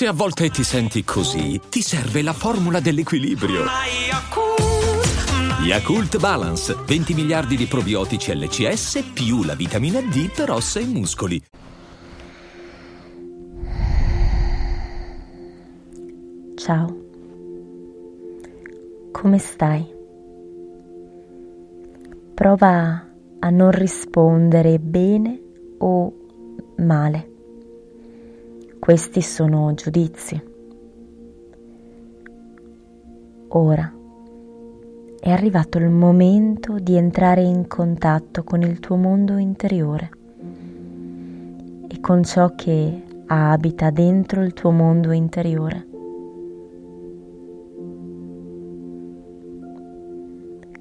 Se a volte ti senti così, ti serve la formula dell'equilibrio. Yakult Balance, 20 miliardi di probiotici LCS più la vitamina D per ossa e muscoli. Ciao. Come stai? Prova a non rispondere bene o male. Questi sono giudizi. Ora è arrivato il momento di entrare in contatto con il tuo mondo interiore e con ciò che abita dentro il tuo mondo interiore.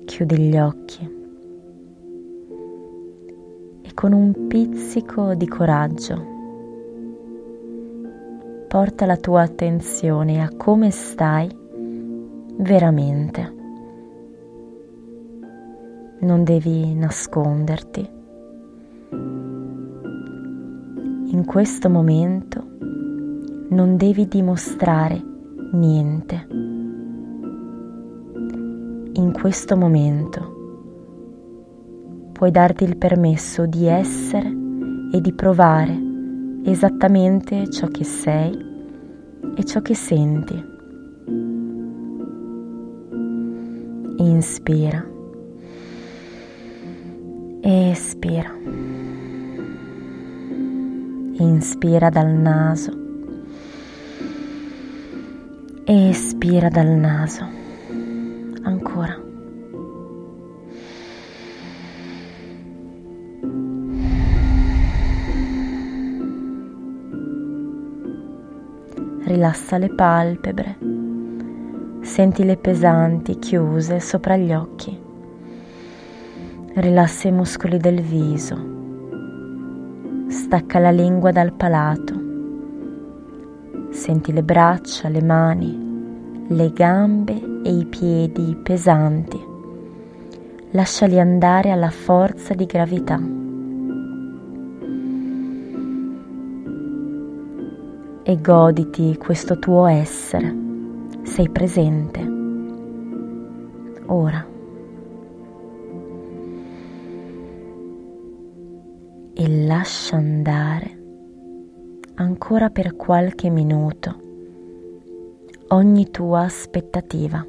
Chiudi gli occhi e con un pizzico di coraggio porta la tua attenzione a come stai veramente. Non devi nasconderti. In questo momento non devi dimostrare niente. In questo momento puoi darti il permesso di essere e di provare esattamente ciò che sei e ciò che senti. Inspira. Espira. Inspira dal naso. Espira dal naso. Ancora. Rilassa le palpebre, sentile pesanti, chiuse sopra gli occhi, rilassa i muscoli del viso, stacca la lingua dal palato, senti le braccia, le mani, le gambe e i piedi pesanti, lasciali andare alla forza di gravità. E goditi questo tuo essere. Sei presente. Ora. E lascia andare ancora per qualche minuto ogni tua aspettativa.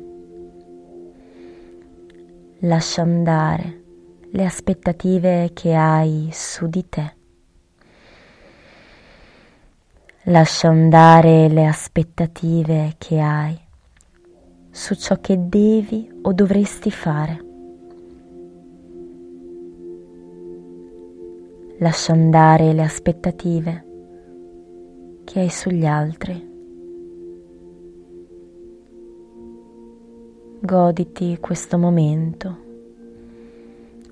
Lascia andare le aspettative che hai su di te Lascia andare le aspettative che hai su ciò che devi o dovresti fare. Lascia andare le aspettative che hai sugli altri. Goditi questo momento,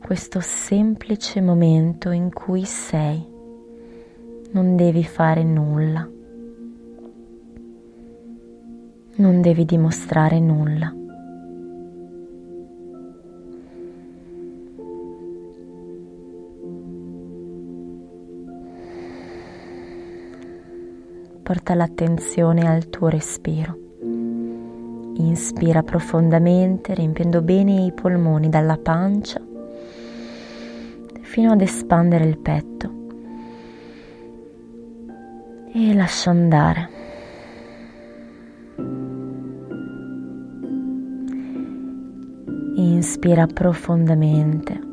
questo semplice momento in cui sei non devi fare nulla, non devi dimostrare nulla. Porta l'attenzione al tuo respiro. Inspira profondamente, riempiendo bene i polmoni dalla pancia fino ad espandere il petto e lascia andare. Inspira profondamente.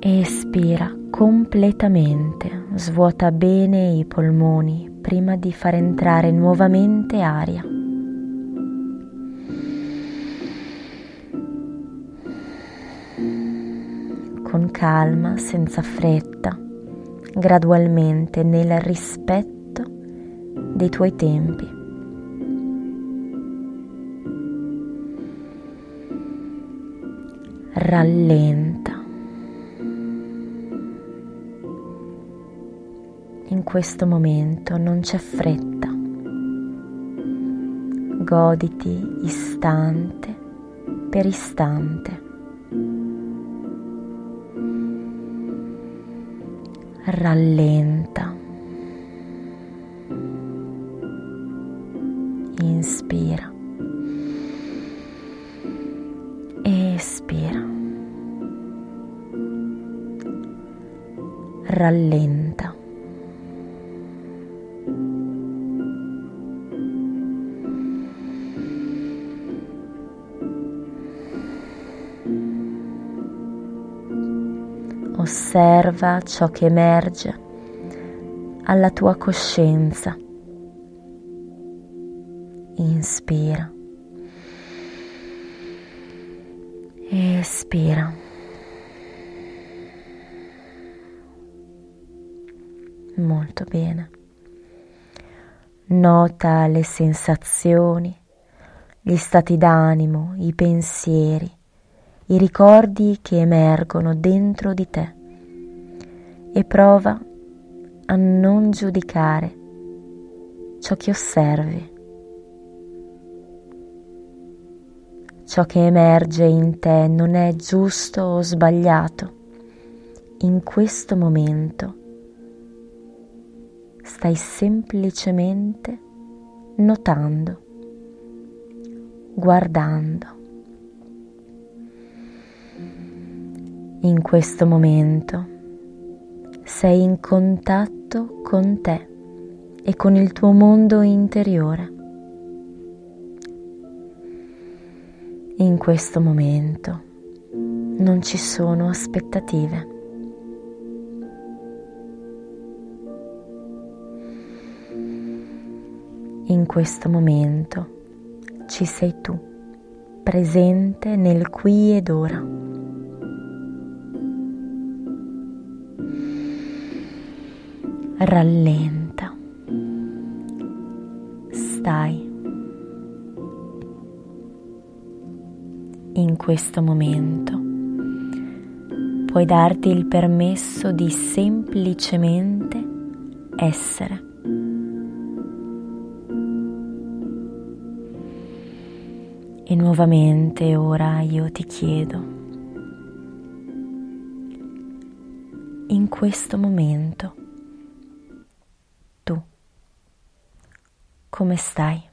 Espira completamente, svuota bene i polmoni prima di far entrare nuovamente aria. Con calma, senza fretta gradualmente nel rispetto dei tuoi tempi. Rallenta. In questo momento non c'è fretta. Goditi istante per istante. rallenta. Inspira. Espira. Rallenta. Osserva ciò che emerge alla tua coscienza. Inspira. Espira. Molto bene. Nota le sensazioni, gli stati d'animo, i pensieri, i ricordi che emergono dentro di te e prova a non giudicare ciò che osservi. Ciò che emerge in te non è giusto o sbagliato. In questo momento stai semplicemente notando, guardando. In questo momento sei in contatto con te e con il tuo mondo interiore. In questo momento non ci sono aspettative. In questo momento ci sei tu, presente nel qui ed ora. Rallenta. Stai. In questo momento puoi darti il permesso di semplicemente essere. E nuovamente ora io ti chiedo, in questo momento, come stai?